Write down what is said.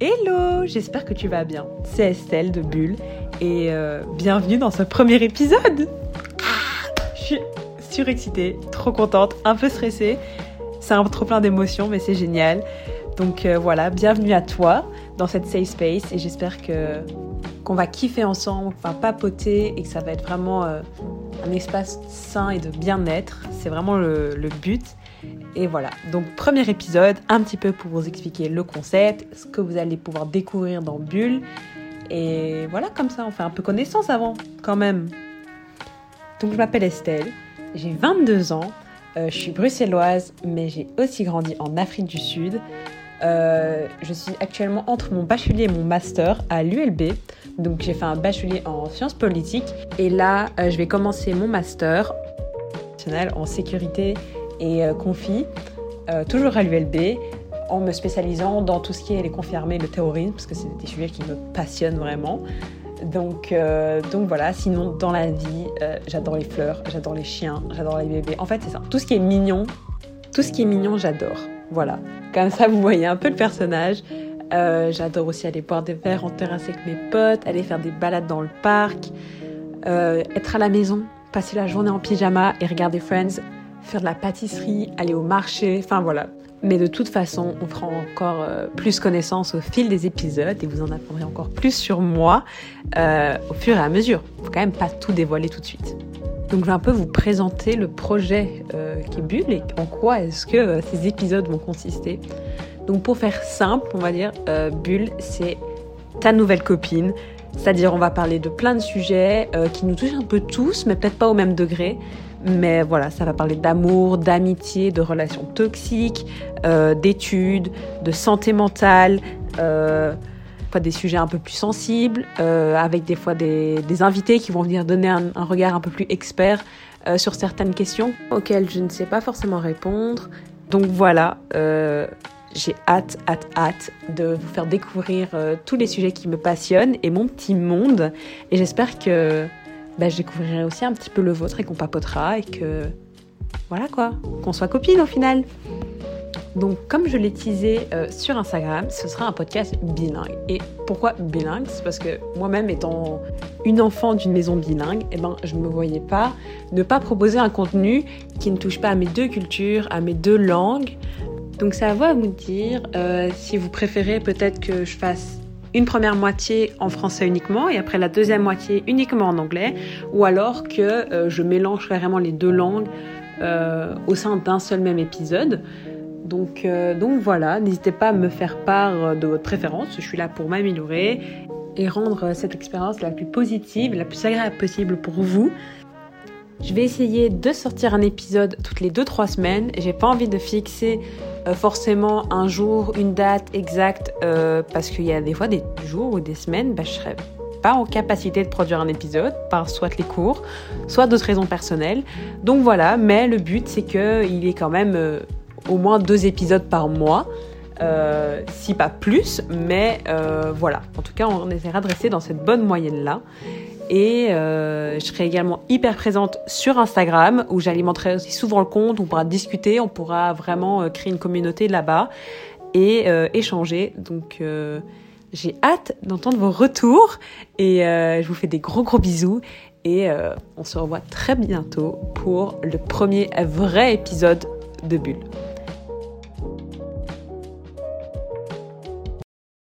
Hello, j'espère que tu vas bien. C'est Estelle de Bulle et euh, bienvenue dans ce premier épisode. Je suis surexcitée, trop contente, un peu stressée. C'est un trop plein d'émotions mais c'est génial. Donc euh, voilà, bienvenue à toi dans cette safe space et j'espère que qu'on va kiffer ensemble, qu'on va papoter et que ça va être vraiment euh, un espace sain et de bien-être. C'est vraiment le, but. Et voilà, donc premier épisode, un petit peu pour vous expliquer le concept, ce que vous allez pouvoir découvrir dans Bulle. Et voilà, comme ça, on fait un peu connaissance avant, quand même. Donc je m'appelle Estelle, j'ai 22 ans, euh, je suis bruxelloise, mais j'ai aussi grandi en Afrique du Sud. Euh, je suis actuellement entre mon bachelier et mon master à l'ULB. Donc j'ai fait un bachelier en sciences politiques. Et là, euh, je vais commencer mon master en sécurité et euh, euh, toujours à l'ULB, en me spécialisant dans tout ce qui est les confirmés, le terrorisme, parce que c'est des sujets qui me passionnent vraiment. Donc, donc voilà, sinon dans la vie, j'adore les fleurs, j'adore les chiens, j'adore les bébés. En fait, c'est ça. Tout ce qui est mignon, tout ce qui est mignon, j'adore. Voilà. Comme ça, vous voyez un peu le personnage. Euh, j'adore aussi aller boire des verres en terrasse avec mes potes, aller faire des balades dans le parc, euh, être à la maison, passer la journée en pyjama et regarder Friends, faire de la pâtisserie, aller au marché, enfin voilà. Mais de toute façon, on fera encore euh, plus connaissance au fil des épisodes et vous en apprendrez encore plus sur moi au fur et à mesure. Faut quand même pas tout dévoiler tout de suite. Donc je vais un peu vous présenter le projet euh, qui est Bulle et en quoi est-ce que euh, ces épisodes vont consister. Donc pour faire simple, on va dire, euh, Bulle, c'est ta nouvelle copine. C'est-à-dire on va parler de plein de sujets euh, qui nous touchent un peu tous, mais peut-être pas au même degré. Mais voilà, ça va parler d'amour, d'amitié, de relations toxiques, d'études, de santé mentale, pas des sujets un peu plus sensibles, euh, avec des fois des, invités qui vont venir donner un, regard un peu plus expert euh, sur certaines questions auxquelles je ne sais pas forcément répondre. Donc voilà, euh, j'ai hâte, hâte, hâte de vous faire découvrir tous les sujets qui me passionnent et mon petit monde. Et j'espère que bah, je découvrirai aussi un petit peu le vôtre et qu'on papotera et que voilà quoi, qu'on soit copines au final. Donc, comme je l'ai teasé euh, sur Instagram, ce sera un podcast bilingue. Et pourquoi bilingue? C'est parce que moi-même, étant une enfant d'une maison bilingue, eh ben, je ne me voyais pas ne pas proposer un contenu qui ne touche pas à mes deux cultures, à mes deux langues. Donc, c'est à vous à vous dire euh, si vous préférez peut-être que je fasse une première moitié en français uniquement et après la deuxième moitié uniquement en anglais, ou alors que euh, je mélange carrément les deux langues au sein d'un seul même épisode. Donc, euh, donc voilà, n'hésitez pas à me faire part de votre préférence, je suis là pour m'améliorer et rendre cette expérience la plus positive, la plus agréable possible pour vous. Je vais essayer de sortir un épisode toutes les 2-3 semaines. J'ai pas envie de fixer euh, forcément un jour, une date exacte, euh, parce qu'il y a des fois des jours ou des semaines, bah, je serais pas en capacité de produire un épisode par soit les cours, soit d'autres raisons personnelles. Donc voilà, mais le but c'est qu'il ait quand même euh, au moins deux épisodes par mois. Euh, si pas plus, mais euh, voilà. En tout cas, on essaiera de rester dans cette bonne moyenne-là. Et euh, je serai également hyper présente sur Instagram, où j'alimenterai aussi souvent le compte, on pourra discuter, on pourra vraiment créer une communauté là-bas et échanger. Donc j'ai hâte d'entendre vos retours et je vous fais des gros gros bisous et on se revoit très bientôt pour le premier vrai épisode de Bulle.